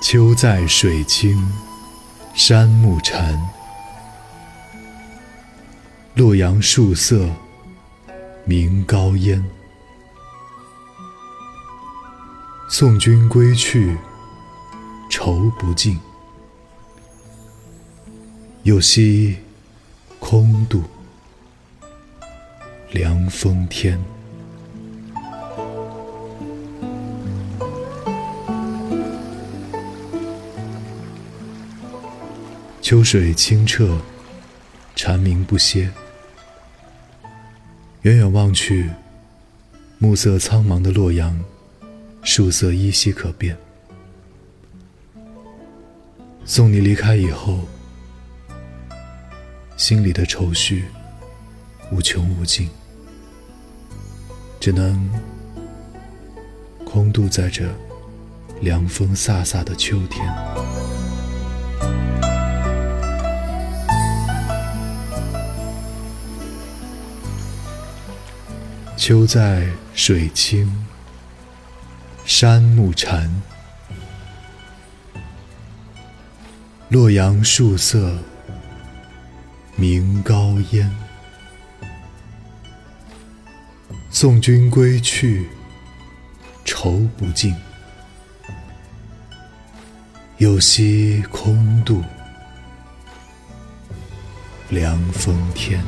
秋在水清，山暮禅。洛阳树色，明高烟。送君归去，愁不尽。有惜空度凉风天。秋水清澈，蝉鸣不歇。远远望去，暮色苍茫的洛阳，树色依稀可辨。送你离开以后，心里的愁绪无穷无尽，只能空度在这凉风飒飒的秋天。秋在水清山暮禅，洛阳树色明高烟。送君归去，愁不尽。又惜空度凉风天。